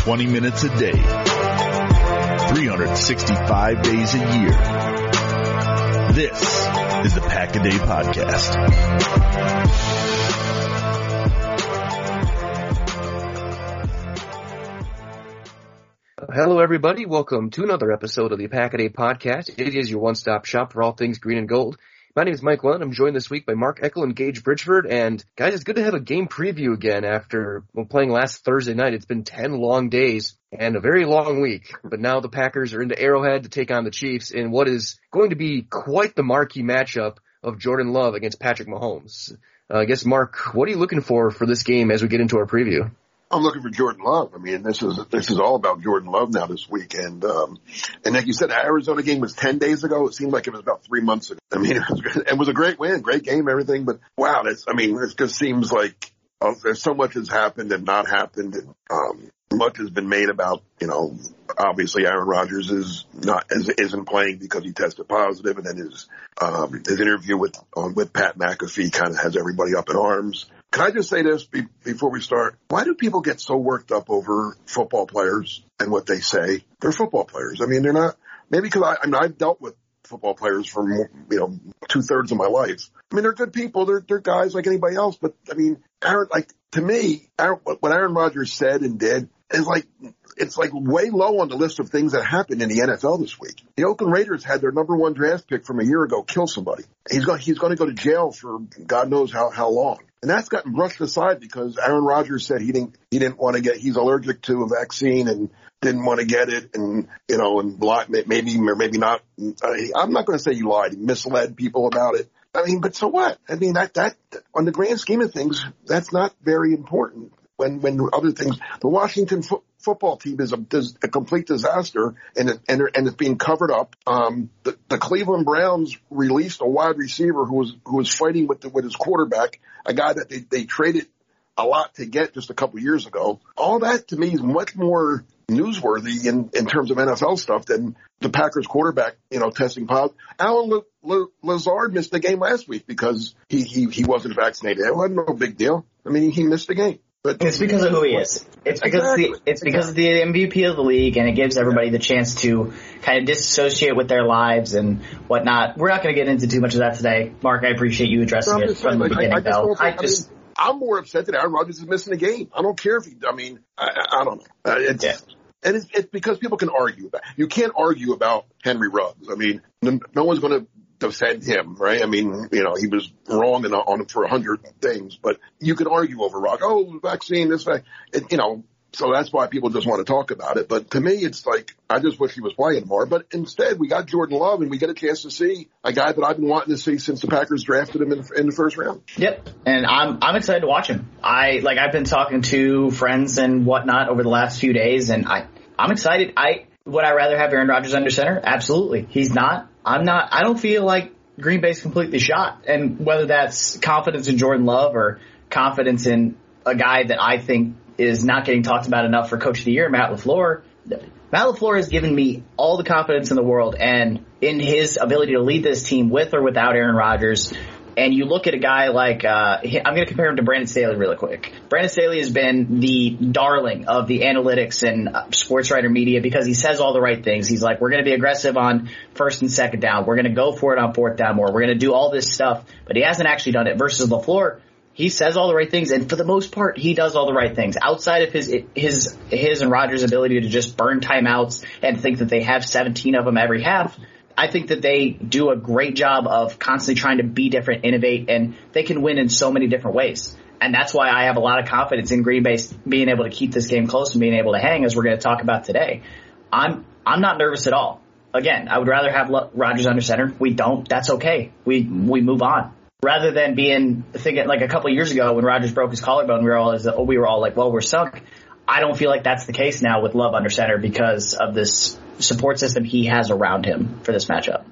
Twenty minutes a day, 365 days a year. This is the Pack a Day Podcast. Hello, everybody. Welcome to another episode of the Pack a Day Podcast. It is your one-stop shop for all things green and gold. My name is Mike Lund. I'm joined this week by Mark Eckel and Gage Bridgford. And guys, it's good to have a game preview again after playing last Thursday night. It's been 10 long days and a very long week. But now the Packers are into Arrowhead to take on the Chiefs in what is going to be quite the marquee matchup of Jordan Love against Patrick Mahomes. Uh, I guess, Mark, what are you looking for for this game as we get into our preview? I'm looking for Jordan Love. I mean, this is this is all about Jordan Love now this weekend. Um, and like you said, the Arizona game was ten days ago. It seemed like it was about three months ago. I mean, it was, it was a great win, great game, everything. But wow, that's I mean, it just seems like oh, there's so much has happened and not happened. And, um, much has been made about, you know, obviously Aaron Rodgers is not is, isn't playing because he tested positive, and then his um, his interview with um, with Pat McAfee kind of has everybody up in arms. Can I just say this be, before we start? Why do people get so worked up over football players and what they say? They're football players. I mean, they're not. Maybe because I, I mean, I've dealt with football players for you know two thirds of my life. I mean, they're good people. They're they're guys like anybody else. But I mean, Aaron, like to me, Aaron, what Aaron Rodgers said and did is like it's like way low on the list of things that happened in the NFL this week. The Oakland Raiders had their number one draft pick from a year ago kill somebody. He's going he's going to go to jail for God knows how how long. And that's gotten brushed aside because Aaron Rodgers said he didn't he didn't want to get he's allergic to a vaccine and didn't want to get it and you know and block maybe or maybe not. I'm not going to say he lied. He misled people about it. I mean, but so what? I mean, that that on the grand scheme of things, that's not very important when when other things. The Washington football team is a, is a complete disaster, and it, and and it's being covered up. Um, the, the Cleveland Browns released a wide receiver who was who was fighting with the, with his quarterback, a guy that they they traded a lot to get just a couple years ago. All that to me is much more newsworthy in, in terms of NFL stuff than the Packers quarterback, you know, testing positive. Allen L- L- Lazard missed the game last week because he, he, he wasn't vaccinated. It wasn't no big deal. I mean, he missed the game. But it's because of who he is. It's because exactly. the, it's because exactly. of the MVP of the league, and it gives everybody the chance to kind of disassociate with their lives and whatnot. We're not going to get into too much of that today, Mark. I appreciate you addressing no, it from the beginning. I, I though. I just. I'm more upset that Aaron Rodgers is missing a game. I don't care if he. I mean, I, I don't know. Uh, it's, yeah. And it's, it's, because people can argue about. You can't argue about Henry Ruggs. I mean, no, no one's going to defend him, right? I mean, you know, he was wrong in, on for a hundred things, but you can argue over Rock. Oh, vaccine, this, that, you know, so that's why people just want to talk about it. But to me, it's like, I just wish he was playing more. But instead, we got Jordan Love and we get a chance to see a guy that I've been wanting to see since the Packers drafted him in, in the first round. Yep. And I'm, I'm excited to watch him. I, like, I've been talking to friends and whatnot over the last few days and I, I'm excited. I, would I rather have Aaron Rodgers under center? Absolutely. He's not. I'm not, I don't feel like Green Bay's completely shot. And whether that's confidence in Jordan Love or confidence in a guy that I think is not getting talked about enough for Coach of the Year, Matt LaFleur. Matt LaFleur has given me all the confidence in the world and in his ability to lead this team with or without Aaron Rodgers and you look at a guy like uh, I'm going to compare him to Brandon Staley really quick. Brandon Staley has been the darling of the analytics and uh, sports writer media because he says all the right things. He's like, we're going to be aggressive on first and second down. We're going to go for it on fourth down more. We're going to do all this stuff, but he hasn't actually done it. Versus LaFleur, he says all the right things, and for the most part, he does all the right things. Outside of his his his and Rodgers' ability to just burn timeouts and think that they have 17 of them every half, I think that they do a great job of constantly trying to be different, innovate, and they can win in so many different ways. And that's why I have a lot of confidence in Green Bay being able to keep this game close and being able to hang, as we're going to talk about today. I'm I'm not nervous at all. Again, I would rather have Rodgers under center. We don't. That's okay. We we move on rather than being thinking like a couple years ago when Rodgers broke his collarbone, we were all we were all like, well, we're sunk. I don't feel like that's the case now with Love under center because of this support system he has around him for this matchup.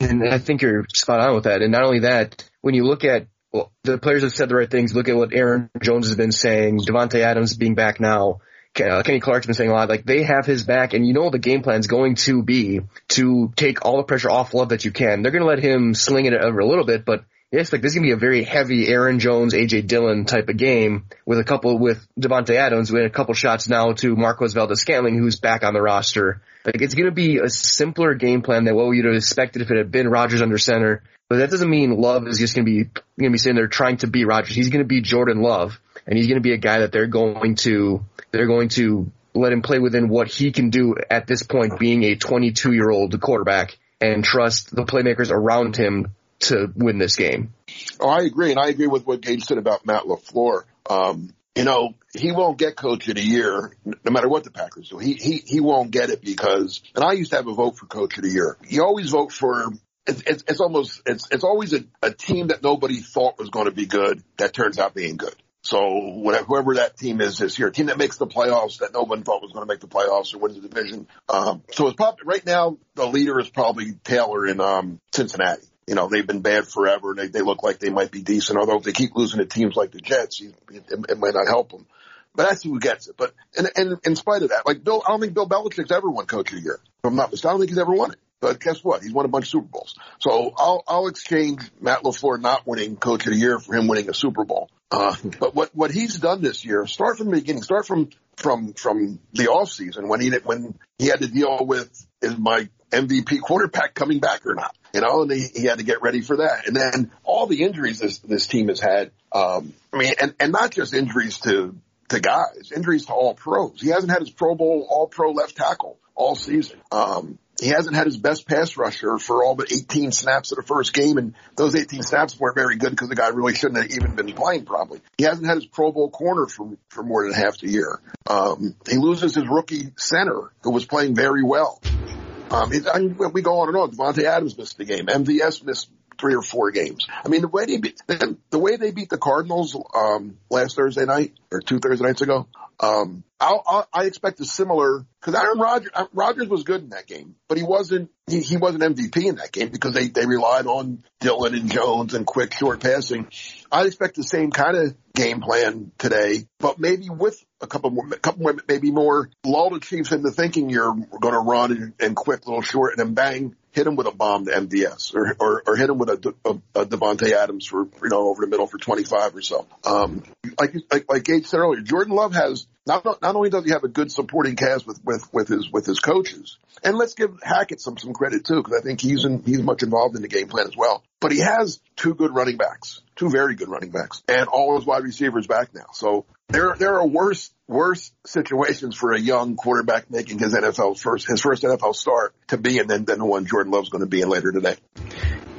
And I think you're spot on with that. And not only that, when you look at well, the players have said the right things. Look at what Aaron Jones has been saying. Davante Adams being back now uh, Kenny Clark's been saying a lot, like they have his back and you know the game plan is going to be to take all the pressure off Love that you can. They're going to let him sling it over a little bit, but it's like this is to be a very heavy Aaron Jones, AJ Dillon type of game with a couple, with Davante Adams with a couple shots now to Marquez Valdes-Scantling who's back on the roster. Like it's to be a simpler game plan than what we'd have expected if it had been Rodgers under center. But that doesn't mean Love is just to be to be sitting there trying to beat Rodgers. He's to be Jordan Love, and he's to be a guy that they're going to they're going to let him play within what he can do at this point, being a 22 year old quarterback, and trust the playmakers around him to win this game. Oh, I agree, and I agree with what Gage said about Matt LaFleur. Um, you know, he won't get coach of the year, no matter what the Packers do. He, he, he won't get it because, and I used to have a vote for coach of the year. You always vote for, it's, it's, it's almost, it's, it's always a, a team that nobody thought was going to be good that turns out being good. So whatever, whoever that team is this year, a team that makes the playoffs that no one thought was going to make the playoffs or win the division. Um, so it's probably right now the leader is probably Taylor in um, Cincinnati. You know, they've been bad forever and they, they look like they might be decent. Although if they keep losing to teams like the Jets, it, it, might not help them. But that's who gets it. But and, and in spite of that, like Bill, I don't think Bill Belichick's ever won Coach of the Year. If I'm not mistaken, I don't think he's ever won it. But guess what? He's won a bunch of Super Bowls. So I'll, I'll exchange Matt LaFleur not winning coach of the year for him winning a Super Bowl. Uh, but what, what he's done this year, start from the beginning, start from, from, from the off season when he, when he had to deal with is my MVP quarterback coming back or not? You know, and he, he had to get ready for that. And then all the injuries this, this team has had, um, I mean, and, and not just injuries to, to guys, injuries to all pros. He hasn't had his Pro Bowl all pro left tackle all season. Um, he hasn't had his best pass rusher for all but 18 snaps of the first game, and those 18 snaps weren't very good because the guy really shouldn't have even been playing. Probably he hasn't had his Pro Bowl corner for for more than half the year. Um, he loses his rookie center who was playing very well. Um, it, I we go on and on. Davante Adams missed the game. MVS missed three or four games. I mean, the way they beat, the way they beat the Cardinals um, last Thursday night or two Thursday nights ago, um, I'll, I'll, i expect a similar because Aaron Rodgers Rodgers was good in that game, but he wasn't he, he wasn't MVP in that game because they they relied on Dillon and Jones and quick short passing. I expect the same kind of game plan today, but maybe with a couple more, a couple more, maybe more lull the Chiefs into thinking you're going to run and, and quick little short and then bang hit him with a bomb to MVS or, or, or hit him with a, a, a Adams for, you know, over the middle for 25 or so. Um, like, like, like Gage said earlier, Jordan Love has not, not only does he have a good supporting cast with, with, with his, with his coaches, and let's give Hackett some, some credit too, because I think he's in, he's much involved in the game plan as well. But he has two good running backs, two very good running backs, and all his wide receivers back now. So there, there are worse, worse situations for a young quarterback making his NFL first, his first NFL start to be in than, than the one Jordan Love's going to be in later today.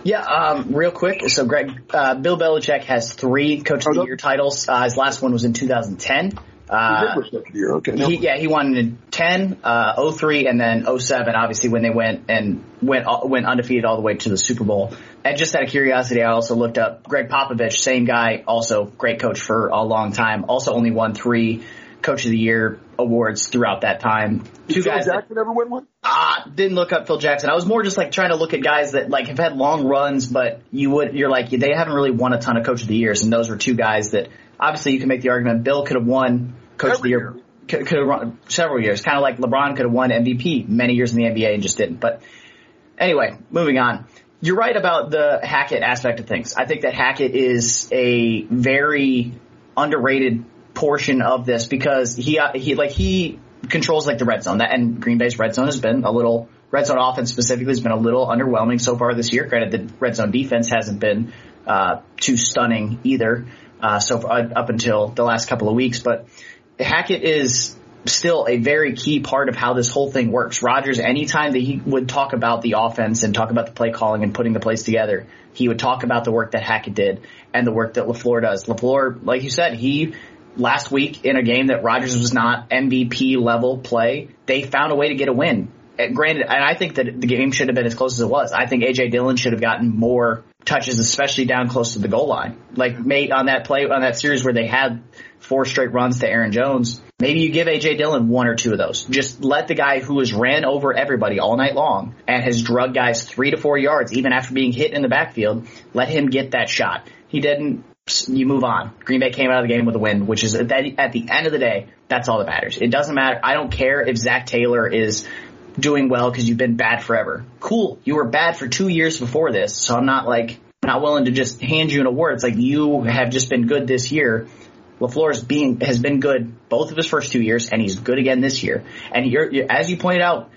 Yeah, um, real quick. So, Greg, uh, Bill Belichick has three Coach of the Year titles. Uh, his last one was in 2010. Uh, okay. He, yeah, he won in 10, uh, 03, and then 07, obviously, when they went and went, went undefeated all the way to the Super Bowl. And just out of curiosity, I also looked up Gregg Popovich, same guy, also great coach for a long time, also only won three Coach of the Year awards throughout that time. Two Phil guys Jackson that, ever win one? Ah, didn't look up Phil Jackson. I was more just like trying to look at guys that like have had long runs, but you would, you're like, they haven't really won a ton of Coach of the Years, and those were two guys that obviously you can make the argument Bill could have won Coach Every of the Year. year. Could, could have run several years, kind of like LeBron could have won MVP many years in the NBA and just didn't. But anyway, moving on. You're right about the Hackett aspect of things. I think that Hackett is a very underrated portion of this because he uh, he like he controls like the red zone. That and Green Bay's red zone has been a little red zone offense specifically has been a little underwhelming so far this year. Granted, the red zone defense hasn't been uh, too stunning either. Uh, so uh, up until the last couple of weeks, but Hackett is still a very key part of how this whole thing works. Rodgers, anytime that he would talk about the offense and talk about the play calling and putting the plays together, he would talk about the work that Hackett did and the work that LaFleur does. LaFleur, like you said, he last week in a game that Rodgers was not MVP level play, they found a way to get a win. And granted, and I think that the game should have been as close as it was. I think AJ Dillon should have gotten more touches, especially down close to the goal line. Like mate on that play on that series where they had four straight runs to Aaron Jones. Maybe you give AJ Dillon one or two of those. Just let the guy who has ran over everybody all night long and has drug guys three to four yards, even after being hit in the backfield, let him get that shot. He didn't. You move on. Green Bay came out of the game with a win, which is at the end of the day, that's all that matters. It doesn't matter. I don't care if Zac Taylor is doing well because you've been bad forever. Cool. You were bad for two years before this, so I'm not like not willing to just hand you an award. It's like you have just been good this year. LaFleur's being has been good both of his first two years, and he's good again this year. And you're, you're, as you pointed out,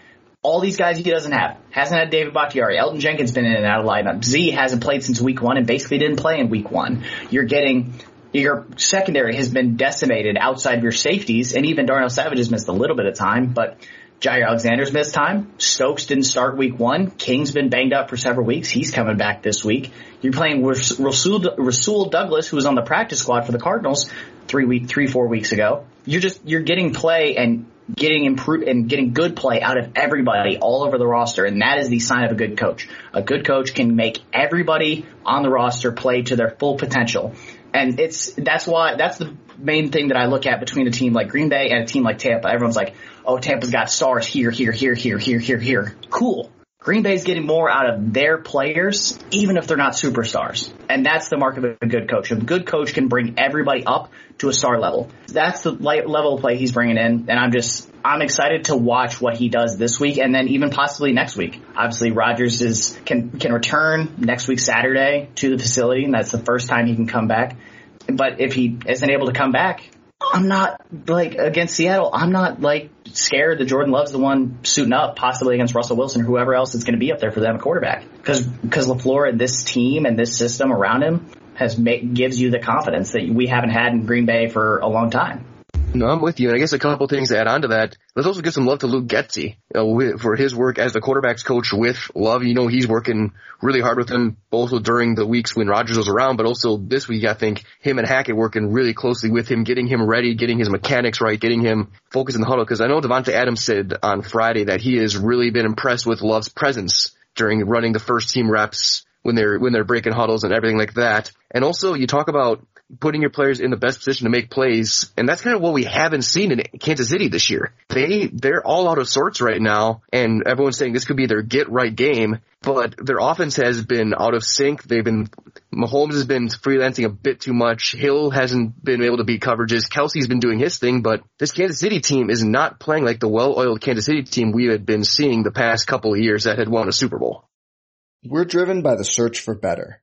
all these guys he doesn't have. Hasn't had David Bakhtiari. Elgton Jenkins been in and out of lineup. Z hasn't played since week one and basically didn't play in week one. You're getting your secondary has been decimated outside of your safeties, and even Darnell Savage has missed a little bit of time, but Jaire Alexander's missed time. Stokes didn't start week one. King's been banged up for several weeks. He's coming back this week. You're playing Rasul, Rasul Douglas, who was on the practice squad for the Cardinals three week, three, four weeks ago. You're just, you're getting play and getting improved and getting good play out of everybody all over the roster. And that is the sign of a good coach. A good coach can make everybody on the roster play to their full potential. And it's, that's why, that's the main thing that I look at between a team like Green Bay and a team like Tampa. Everyone's like, oh, Tampa's got stars here, here, here, here, here, here, here. Cool. Green Bay's getting more out of their players, even if they're not superstars. And that's the mark of a good coach. A good coach can bring everybody up to a star level. That's the level of play he's bringing in. And I'm just, I'm excited to watch what he does this week and then even possibly next week. Obviously, Rodgers is, can, can return next week Saturday to the facility. And that's the first time he can come back. But if he isn't able to come back, I'm not like against Seattle. I'm not like scared that Jordan Love's the one suiting up, possibly against Russell Wilson or whoever else is going to be up there for them at quarterback. Because because Lafleur and this team and this system around him has made, gives you the confidence that we haven't had in Green Bay for a long time. No, I'm with you. And I guess a couple things to add on to that. Let's also give some love to Luke Getsy uh, for his work as the quarterbacks coach with Love. You know, he's working really hard with him both during the weeks when Rodgers was around, but also this week, I think him and Hackett working really closely with him, getting him ready, getting his mechanics right, getting him focused in the huddle. Cause I know Davante Adams said on Friday that he has really been impressed with Love's presence during running the first team reps when they're when they're breaking huddles and everything like that. And also you talk about putting your players in the best position to make plays. And that's kind of what we haven't seen in Kansas City this year. They, they're all out of sorts right now. And everyone's saying this could be their get right game, but their offense has been out of sync. They've been, Mahomes has been freelancing a bit too much. Hill hasn't been able to beat coverages. Kelce's been doing his thing, but this Kansas City team is not playing like the well-oiled Kansas City team we had been seeing the past couple of years that had won a Super Bowl. We're driven by the search for better.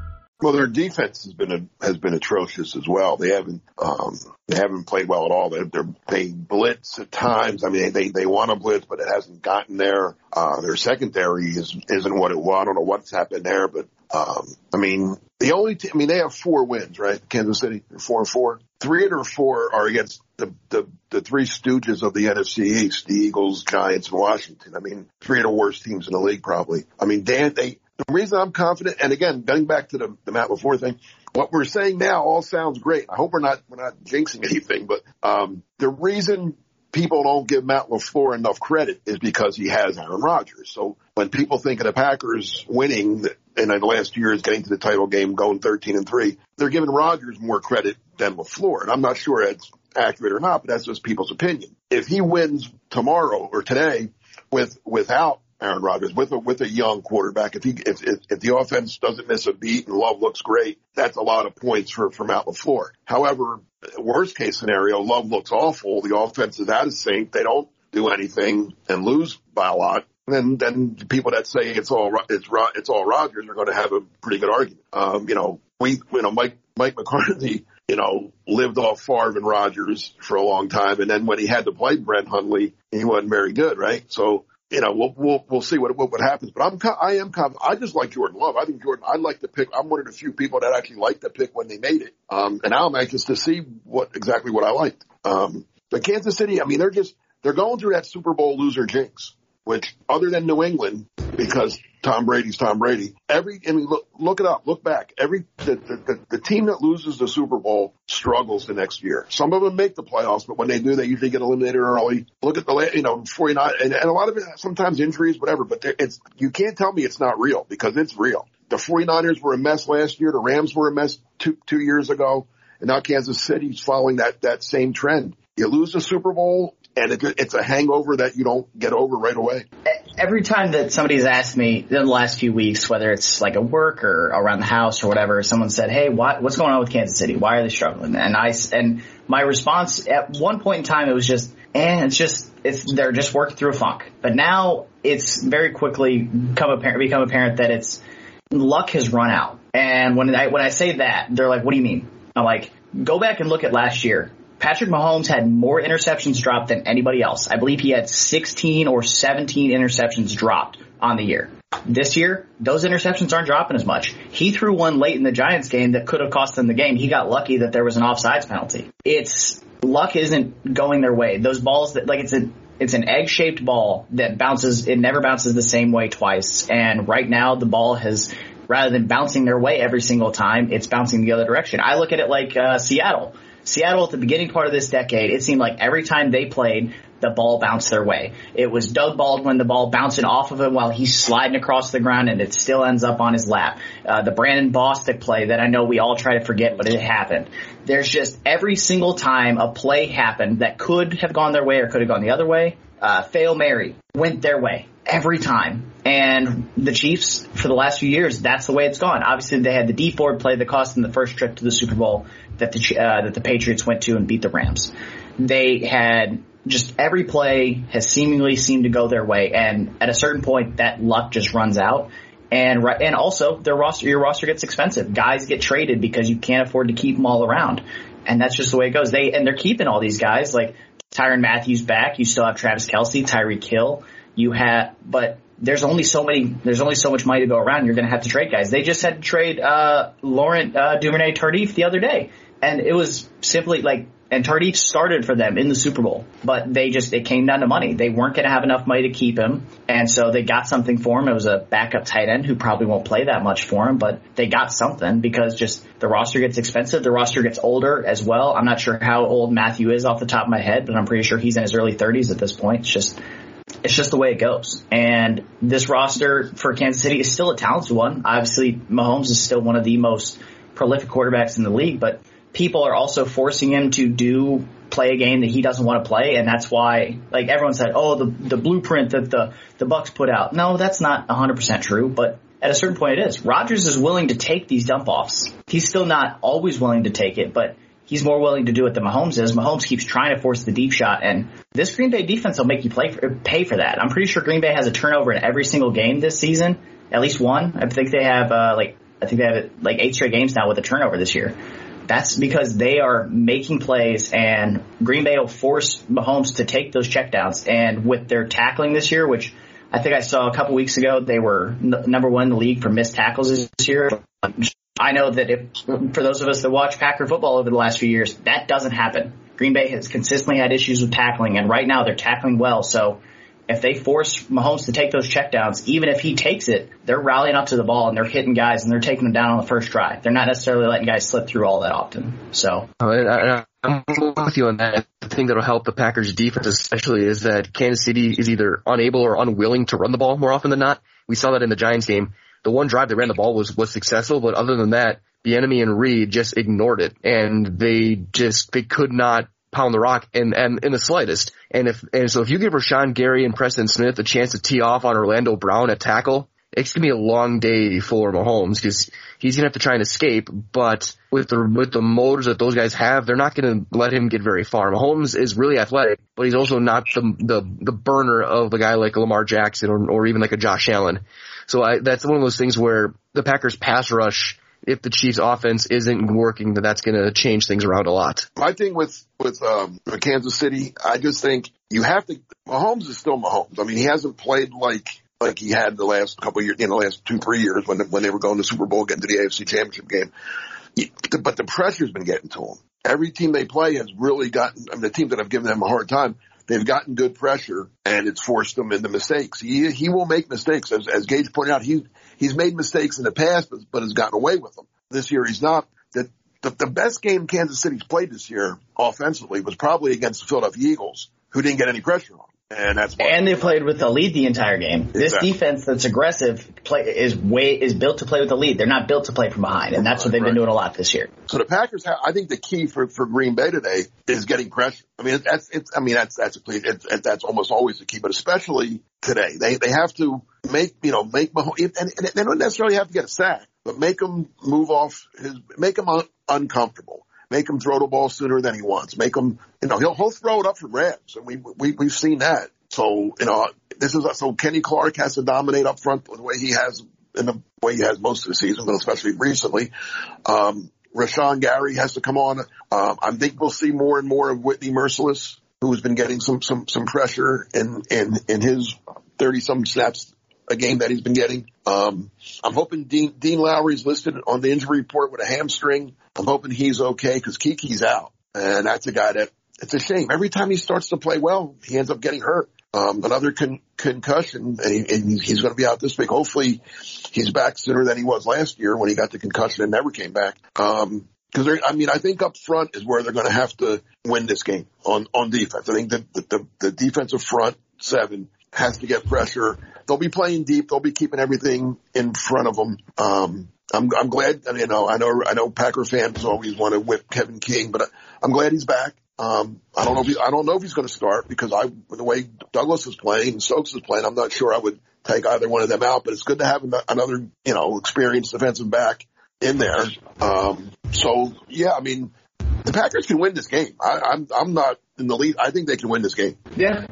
Well, their defense has been a, has been atrocious as well. They haven't um, they haven't played well at all. They're, they're they blitz at times. I mean, they they want to blitz, but it hasn't gotten there. Uh, their secondary is isn't what it was. I don't know what's happened there, but um, I mean, the only team, I mean, they have four wins, right? Kansas City, four and four. Three of four are against the, the, the three stooges of the NFC East, the Eagles, Giants, and Washington. I mean, three of the worst teams in the league, probably. I mean, Dan, they, the reason I'm confident, and again, getting back to the, the Matt LaFleur thing, what we're saying now all sounds great. I hope we're not, we're not jinxing anything, but, um, the reason people don't give Matt LaFleur enough credit is because he has Aaron Rodgers. So when people think of the Packers winning in the last year is getting to the title game, going 13 and three, they're giving Rodgers more credit than LaFleur. And I'm not sure it's accurate or not, but that's just people's opinion. If he wins tomorrow or today with, without Aaron Rodgers with a with a young quarterback. If he if, if, if the offense doesn't miss a beat and Love looks great, that's a lot of points for for Matt LaFleur. However, worst case scenario, Love looks awful. The offense is out of sync. They don't do anything and lose by a lot. Then then people that say it's all it's it's all Rodgers are going to have a pretty good argument. Um, you know, we you know Mike Mike McCarthy you know, lived off Favre and Rodgers for a long time. And then when he had to play Brett Hundley, he wasn't very good, right? So you know, we'll we'll we'll see what what, what happens. But I'm I am confident. I just like Jordan Love. I think Jordan. I like to pick. I'm one of the few people that actually like the pick when they made it. Um, and now I'm anxious to see what exactly what I liked. Um, but Kansas City. I mean, they're just they're going through that Super Bowl loser jinx which other than New England, because Tom Brady's Tom Brady, every, I mean, look, look it up, look back. Every, the, the, the team that loses the Super Bowl struggles the next year. Some of them make the playoffs, but when they do, they usually get eliminated early. Look at the, you know, 49, and, and a lot of it, sometimes injuries, whatever, but it's, you can't tell me it's not real because it's real. The 49ers were a mess last year. The Rams were a mess two, two years ago. And now Kansas City's following that, that same trend. You lose the Super Bowl, and it, it's a hangover that you don't get over right away. Every time that somebody's asked me in the last few weeks, whether it's like at work or around the house or whatever, someone said, "Hey, what, what's going on with Kansas City? Why are they struggling?" And I and my response at one point in time it was just, "And eh, it's just it's they're just working through a funk." But now it's very quickly come apparent become apparent that it's luck has run out. And when I when I say that, they're like, "What do you mean?" I'm like, "Go back and look at last year." Patrick Mahomes had more interceptions dropped than anybody else. I believe he had 16 or 17 interceptions dropped on the year. This year, those interceptions aren't dropping as much. He threw one late in the Giants game that could have cost them the game. He got lucky that there was an offsides penalty. It's luck isn't going their way. Those balls that like it's a it's an egg shaped ball that bounces. It never bounces the same way twice. And right now, the ball has rather than bouncing their way every single time, it's bouncing the other direction. I look at it like uh, Seattle. Seattle at the beginning part of this decade, it seemed like every time they played, the ball bounced their way. It was Doug Baldwin, the ball bouncing off of him while he's sliding across the ground and it still ends up on his lap. Uh, the Brandon Bostick play that I know we all try to forget, but it happened. There's just every single time a play happened that could have gone their way or could have gone the other way, uh, fail Mary went their way every time. And the Chiefs, for the last few years, that's the way it's gone. Obviously, they had the Dee Ford play the cost in the first trip to the Super Bowl that the uh, that the Patriots went to and beat the Rams. They had just every play has seemingly seemed to go their way, and at a certain point, that luck just runs out. And and also, their roster, your roster gets expensive. Guys get traded because you can't afford to keep them all around, and that's just the way it goes. They and they're keeping all these guys like Tyrann Matthews back. You still have Travis Kelce, Tyreek Hill. You have, but there's only so many, there's only so much money to go around. You're going to have to trade guys. They just had to trade, uh, Laurent, uh, Duvernay Tardif the other day. And it was simply like, and Tardif started for them in the Super Bowl, but they just, it came down to money. They weren't going to have enough money to keep him. And so they got something for him. It was a backup tight end who probably won't play that much for him, but they got something because just the roster gets expensive. The roster gets older as well. I'm not sure how old Mathieu is off the top of my head, but I'm pretty sure he's in his early 30s at this point. It's just, it's just the way it goes. And this roster for Kansas City is still a talented one. Obviously, Mahomes is still one of the most prolific quarterbacks in the league, but people are also forcing him to do play a game that he doesn't want to play, and that's why, like everyone said, oh, the the blueprint that the the Bucks put out. No, that's not 100% true, but at a certain point it is. Rodgers is willing to take these dump offs. He's still not always willing to take it, but he's more willing to do it than Mahomes is. Mahomes keeps trying to force the deep shot, and this Green Bay defense will make you play for, pay for that. I'm pretty sure Green Bay has a turnover in every single game this season, at least one. I think they have uh, like I think they have like eight straight games now with a turnover this year. That's because they are making plays and Green Bay will force Mahomes to take those checkdowns. And with their tackling this year, which I think I saw a couple weeks ago, they were n- number one in the league for missed tackles this year. I know that if, for those of us that watch Packer football over the last few years, that doesn't happen. Green Bay has consistently had issues with tackling and right now they're tackling well. So if they force Mahomes to take those checkdowns, even if he takes it, they're rallying up to the ball and they're hitting guys and they're taking them down on the first drive. They're not necessarily letting guys slip through all that often. So oh, I, am with you on that. The thing that'll help the Packers defense especially is that Kansas City is either unable or unwilling to run the ball more often than not. We saw that in the Giants game. The one drive they ran the ball was, was successful, but other than that, Bieniemy and Reid just ignored it and they just, they could not pound the rock and, and in the slightest. And if, and so if you give Rashan Gary and Preston Smith a chance to tee off on Orlando Brown at tackle, it's gonna be a long day for Mahomes because he's gonna have to try and escape. But with the with the motors that those guys have, they're not gonna let him get very far. Mahomes is really athletic, but he's also not the the the burner of a guy like Lamar Jackson or or even like a Josh Allen. So I, that's one of those things where the Packers pass rush if the Chiefs offense isn't working, then that's going to change things around a lot. My thing with, with, um, Kansas City, I just think you have to, Mahomes is still Mahomes. I mean, he hasn't played like, like he had the last couple years, in the last two, three years when, when they were going to Super Bowl, getting to the AFC championship game. But the pressure's been getting to him. Every team they play has really gotten, I mean, the teams that have given them a hard time, they've gotten good pressure and it's forced them into mistakes. He, he will make mistakes. As, as Gage pointed out, he, he's made mistakes in the past, but, but has gotten away with them. This year he's not. The, the, the best game Kansas City's played this year offensively was probably against the Philadelphia Eagles, who didn't get any pressure on. And that's why. And they played with the lead the entire game. Exactly. This defense that's aggressive play is way is built to play with the lead. They're not built to play from behind, and that's what they've right. been doing a lot this year. So the Packers have. I think the key for for Green Bay today is getting pressure. I mean, that's it's. I mean, that's that's a it's, it's, that's almost always the key, but especially today, they they have to make you know make Mahomes, and, and they don't necessarily have to get a sack, but make him move off his, make him un, uncomfortable make him throw the ball sooner than he wants. Make him, you know, he'll, he'll throw it up for grabs. And we, we, we've seen that. So, you know, this is, so Kenny Clark has to dominate up front the way he has in the way he has most of the season, but especially recently. Um, Rashan Gary has to come on. Um, I think we'll see more and more of Whitney Mercilus, who's been getting some, some, some pressure in, in, in his 30 some snaps a game that he's been getting. Um, I'm hoping Dean, Dean Lowry's listed on the injury report with a hamstring. I'm hoping he's okay because Keke's out. And that's a guy that it's a shame. Every time he starts to play well, he ends up getting hurt. Um, another con- concussion and, he, and he's going to be out this week. Hopefully he's back sooner than he was last year when he got the concussion and never came back. Um, Cause I mean, I think up front is where they're going to have to win this game on, on defense. I think that the, the, the defensive front seven has to get pressure. They'll be playing deep. They'll be keeping everything in front of them. Um, I'm, I'm glad, you know, I know, I know Packer fans always want to whip Kevin King, but I'm glad he's back. Um, I don't know if he, I don't know if he's going to start because I, the way Douglas is playing and Stokes is playing, I'm not sure I would take either one of them out, but it's good to have another, you know, experienced defensive back in there. Um, so yeah, I mean, the Packers can win this game. I, I'm, I'm not in the lead. I think they can win this game. Yeah.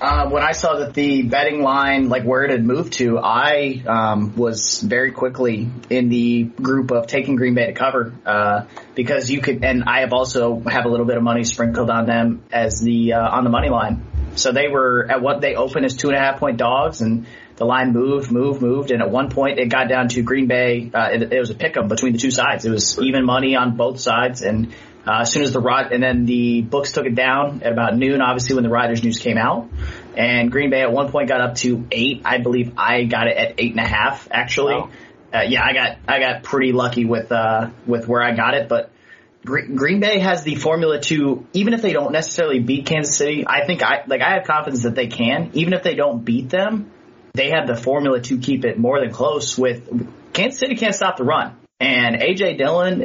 Uh, when I saw that the betting line, like where it had moved to, I um, was very quickly in the group of taking Green Bay to cover uh, because you could, and I have also have a little bit of money sprinkled on them as the uh, on the money line. So they were at what they opened as two and a half point dogs, and the line moved, moved, moved, and at one point it got down to Green Bay. Uh, it, it was a pick 'em between the two sides. It was even money on both sides, and uh, as soon as the rod, and then the books took it down at about noon, obviously when the Riders news came out. And Green Bay at one point got up to eight. I believe I got it at eight and a half, actually. Wow. Uh, yeah, I got, I got pretty lucky with, uh, with where I got it, but Green Bay has the formula to, even if they don't necessarily beat Kansas City, I think I, like I have confidence that they can. Even if they don't beat them, they have the formula to keep it more than close with, Kansas City can't stop the run. And AJ Dillon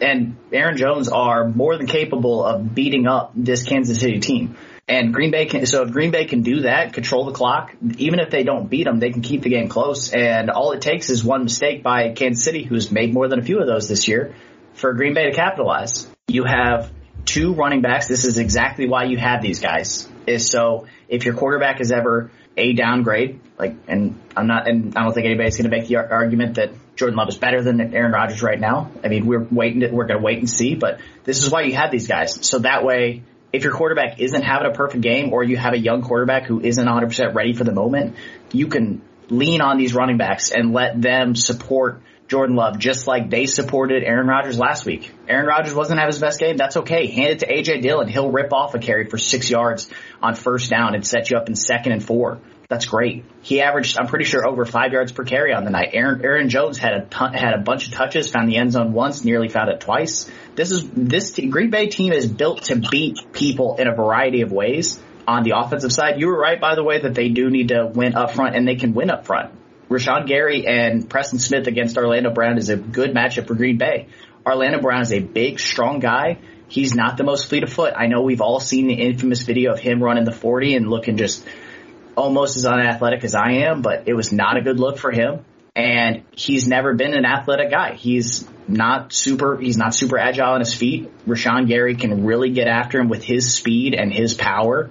and, Aaron Jones are more than capable of beating up this Kansas City team. And Green Bay can, so if Green Bay can do that, control the clock, even if they don't beat them, they can keep the game close. And all it takes is one mistake by Kansas City, who's made more than a few of those this year, for Green Bay to capitalize. You have two running backs. This is exactly why you have these guys. Is so if your quarterback is ever a downgrade, like, and I'm not, and I don't think anybody's going to make the argument that Jordan Love is better than Aaron Rodgers right now. I mean, we're waiting. To, we're going to wait and see. But this is why you have these guys. So that way, if your quarterback isn't having a perfect game, or you have a young quarterback who isn't 100 percent ready for the moment, you can lean on these running backs and let them support Jordan Love, just like they supported Aaron Rodgers last week. Aaron Rodgers wasn't have his best game. That's okay. Hand it to AJ Dillon. He'll rip off a carry for six yards on first down and set you up in second and four. That's great. He averaged, I'm pretty sure, over five yards per carry on the night. Aaron, Aaron Jones had a ton, had a bunch of touches, found the end zone once, nearly found it twice. This is this Green Bay team is built to beat people in a variety of ways. On the offensive side, you were right, by the way, that they do need to win up front, and they can win up front. Rashan Gary and Preston Smith against Orlando Brown is a good matchup for Green Bay. Orlando Brown is a big, strong guy. He's not the most fleet of foot. I know we've all seen the infamous video of him running the 40 and looking just almost as unathletic as I am, but it was not a good look for him. And he's never been an athletic guy. He's not super, he's not super agile on his feet. Rashan Gary can really get after him with his speed and his power.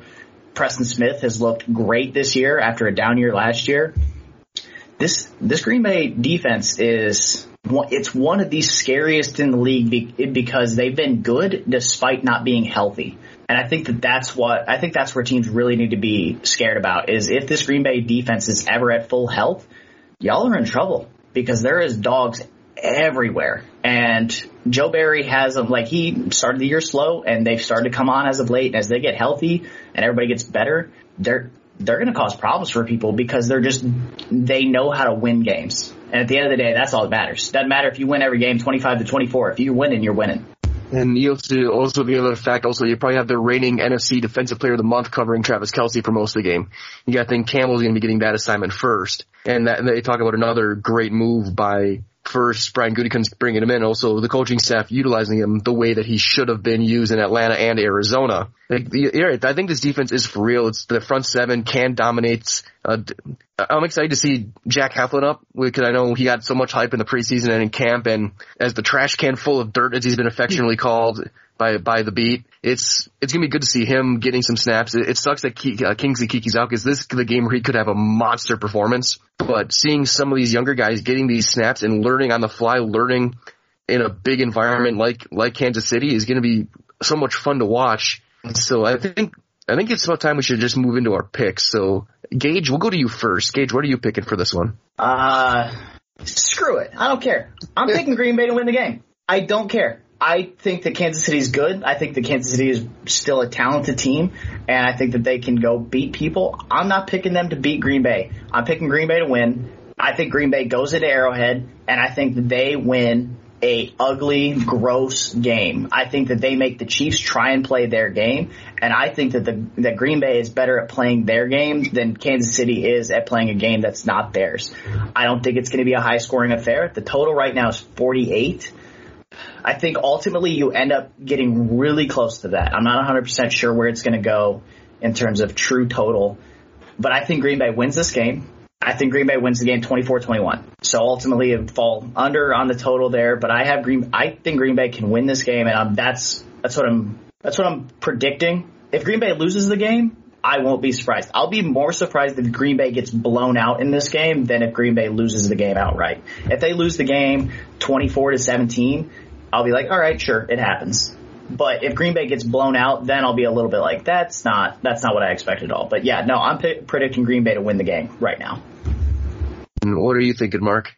Preston Smith has looked great this year after a down year last year this this Green Bay defense is it's one of the scariest in the league because they've been good despite not being healthy. And I think that that's what I think that's where teams really need to be scared about is if this Green Bay defense is ever at full health, y'all are in trouble because there is dogs everywhere. And Joe Barry has them like he started the year slow and they've started to come on as of late. And as they get healthy and everybody gets better, they're they're going to cause problems for people because they're just they know how to win games. And at the end of the day, that's all that matters. Doesn't matter if you win every game 25 to 24. If you're winning, you're winning. And you also, also the other fact, also you probably have the reigning NFC Defensive Player of the Month covering Travis Kelce for most of the game. You got to think Campbell's to be getting that assignment first. And, that, and they talk about another great move by first Brian Gutekunst bringing him in, also the coaching staff utilizing him the way that he should have been used in Atlanta and Arizona. Like. I think this defense is for real. It's the front seven can dominate. Uh, I'm excited to see Jack Heflin up because I know he got so much hype in the preseason and in camp, and as the trash can full of dirt, as he's been affectionately called by by the beat. It's it's gonna be good to see him getting some snaps. It, it sucks that Ke- uh, Kingsley Keke's out because this is the game where he could have a monster performance. But seeing some of these younger guys getting these snaps and learning on the fly, learning in a big environment like like Kansas City is gonna be so much fun to watch. So I think I think it's about time we should just move into our picks. So Gage, we'll go to you first. Gage, what are you picking for this one? Uh, screw it. I don't care. I'm picking Green Bay to win the game. I don't care. I think that Kansas City is good. I think that Kansas City is still a talented team, and I think that they can go beat people. I'm not picking them to beat Green Bay. I'm picking Green Bay to win. I think Green Bay goes into Arrowhead, and I think that they win a ugly, gross game. I think that they make the Chiefs try and play their game, and I think that the that Green Bay is better at playing their game than Kansas City is at playing a game that's not theirs. I don't think it's going to be a high scoring affair. The total right now is 48. I think ultimately you end up getting really close to that. I'm not 100% sure where it's going to go in terms of true total, but I think Green Bay wins this game. I think Green Bay wins the game 24-21. So ultimately it fall under on the total there, but I have Green, I think Green Bay can win this game and I'm, that's, that's what I'm, that's what I'm predicting. If Green Bay loses the game, I won't be surprised. I'll be more surprised if Green Bay gets blown out in this game than if Green Bay loses the game outright. If they lose the game 24 to 17, I'll be like, all right, sure, it happens. But if Green Bay gets blown out, then I'll be a little bit like, that's not that's not what I expected at all. But yeah, no, I'm p- predicting Green Bay to win the game right now. And what are you thinking, Mark?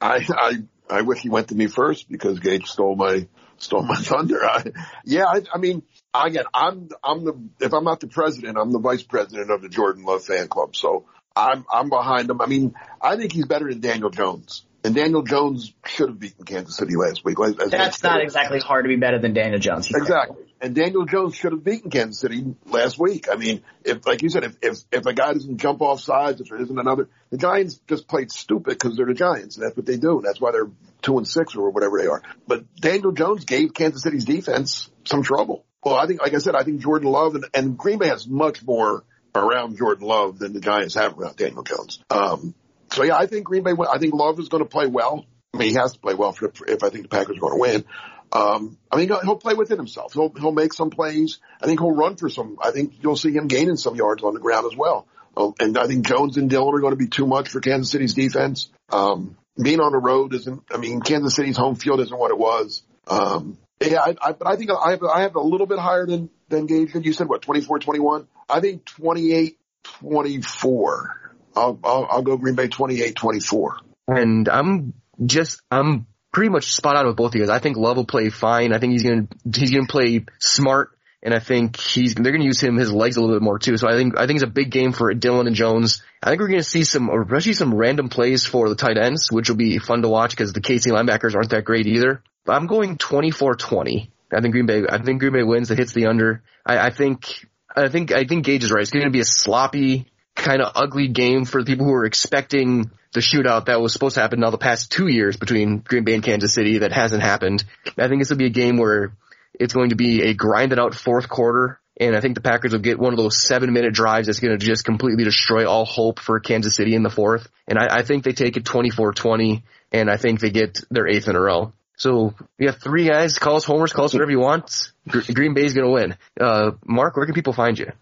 I I I wish he went to me first because Gage stole my stole my thunder. I, yeah, I, I mean, again, I'm I'm the if I'm not the president, I'm the vice president of the Jordan Love fan club. So I'm I'm behind him. I mean, I think he's better than Daniel Jones. And Daniel Jones should have beaten Kansas City last week. As That's not exactly hard to be better than Daniel Jones. Exactly. And Daniel Jones should have beaten Kansas City last week. I mean, if, like you said, if, if, if a guy doesn't jump off sides, if there isn't another, the Giants just played stupid because they're the Giants. And that's what they do. And that's why they're two and six or whatever they are. But Daniel Jones gave Kansas City's defense some trouble. Well, I think, like I said, I think Jordan Love and, and Green Bay has much more around Jordan Love than the Giants have around Daniel Jones. Um, so yeah, I think Green Bay. I think Love is going to play well. I mean, he has to play well for, if I think the Packers are going to win. Um, I mean, he'll play within himself. He'll he'll make some plays. I think he'll run for some. I think you'll see him gaining some yards on the ground as well. Um, and I think Jones and Dillon are going to be too much for Kansas City's defense. Um, being on the road isn't, I mean, Kansas City's home field isn't what it was. Um, yeah, I, I, but I think I have, I have a little bit higher than, than Gage. You said what, 24, 21? I think 28, 24. I'll, I'll, I'll go Green Bay 28, 24. And I'm just, I'm pretty much spot on with both of you guys. I think Love will play fine. I think he's gonna, he's gonna play smart. And I think he's, they're gonna use him, his legs a little bit more too. So I think, I think it's a big game for Dillon and Jones. I think we're gonna see some, especially some random plays for the tight ends, which will be fun to watch because the KC linebackers aren't that great either. I'm going 24-20. I think Green Bay, I think Green Bay wins. That hits the under. I, I think, I think, I think Gage is right. It's going to be a sloppy, kind of ugly game for the people who are expecting the shootout that was supposed to happen now the past two years between Green Bay and Kansas City that hasn't happened. I think this will be a game where it's going to be a grinded out fourth quarter. And I think the Packers will get one of those seven minute drives that's going to just completely destroy all hope for Kansas City in the fourth. And I, I think they take it 24-20 and I think they get their eighth in a row. So we have three guys. Call us homers, call us whatever you want. Green Bay's going to win. Uh, Mark, where can people find you?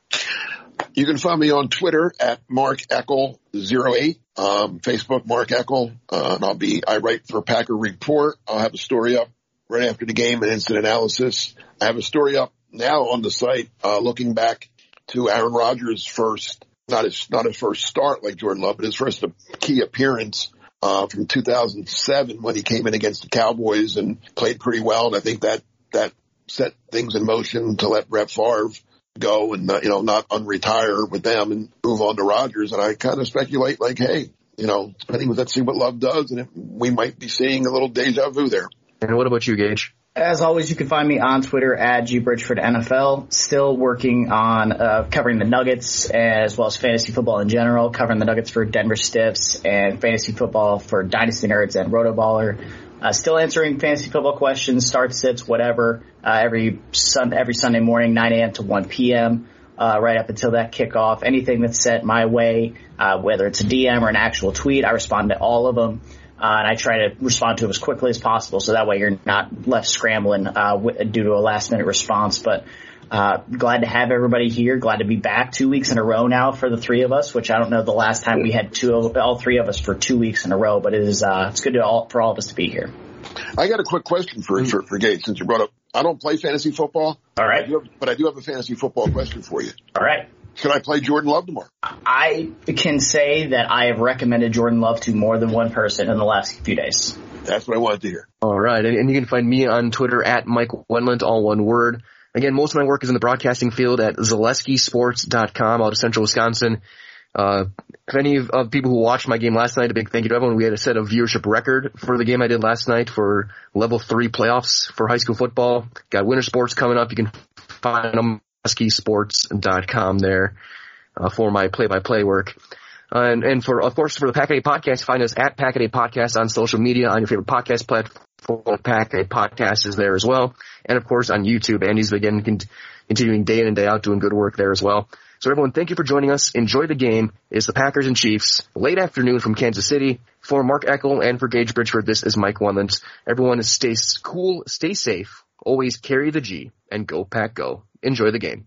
You can find me on Twitter at Mark Eckel08, um, Facebook Mark Eckel, uh, and I'll be, I write for Packer Report. I'll have a story up right after the game and instant analysis. I have a story up now on the site, uh, looking back to Aaron Rodgers' first, not his, not his first start like Jordan Love, but his first key appearance uh, from 2007 when he came in against the Cowboys and played pretty well. And I think that, that set things in motion to let Brett Favre go and, uh, you know, not unretire with them and move on to Rodgers. And I kind of speculate like, hey, you know, depending, let's see what Love does. And it, we might be seeing a little deja vu there. And what about you, Gage? As always, you can find me on Twitter at gbridgfordnfl. Still working on uh, covering the Nuggets as well as fantasy football in general, covering the Nuggets for Denver Stiffs and fantasy football for Dynasty Nerds and Rotoballer. Uh, still answering fantasy football questions, start sits, whatever, uh, every sun every Sunday morning, 9 a.m. to 1 p.m. Uh, right up until that kickoff. Anything that's sent my way, uh, whether it's a DM or an actual tweet, I respond to all of them. Uh, and I try to respond to them as quickly as possible, so that way you're not left scrambling uh, due to a last minute response. But uh, glad to have everybody here. Glad to be back two weeks in a row now for the three of us. Which I don't know the last time we had two, all three of us for two weeks in a row, but it is uh, it's good to all, for all of us to be here. I got a quick question for for, for Gabe since you brought up. I don't play fantasy football. All right, I have, but I do have a fantasy football question for you. All right. Should I play Jordan Love tomorrow? I can say that I have recommended Jordan Love to more than one person in the last few days. That's what I wanted to hear. All right. And, and you can find me on Twitter at Mike Wendlandt, all one word. Again, most of my work is in the broadcasting field at ZaleskiSports.com out of central Wisconsin. Uh, if any of, of people who watched my game last night, a big thank you to everyone. We had a set of viewership record for the game I did last night for level three playoffs for high school football. Got winter sports coming up. You can find them skisports.com there uh, for my play-by-play work. Uh, and, and for, of course, for the Pack A Podcast, find us at Pack A Podcast on social media, on your favorite podcast platform. Full pack A Podcast is there as well. And of course on YouTube. Andy's again continuing day in and day out doing good work there as well. So everyone, thank you for joining us. Enjoy the game. It's the Packers and Chiefs, late afternoon from Kansas City. For Mark Eckel and for Gage Bridgford, this is Mike Wendlandt. Everyone stay cool, stay safe, always carry the G, and go Pack Go. Enjoy the game.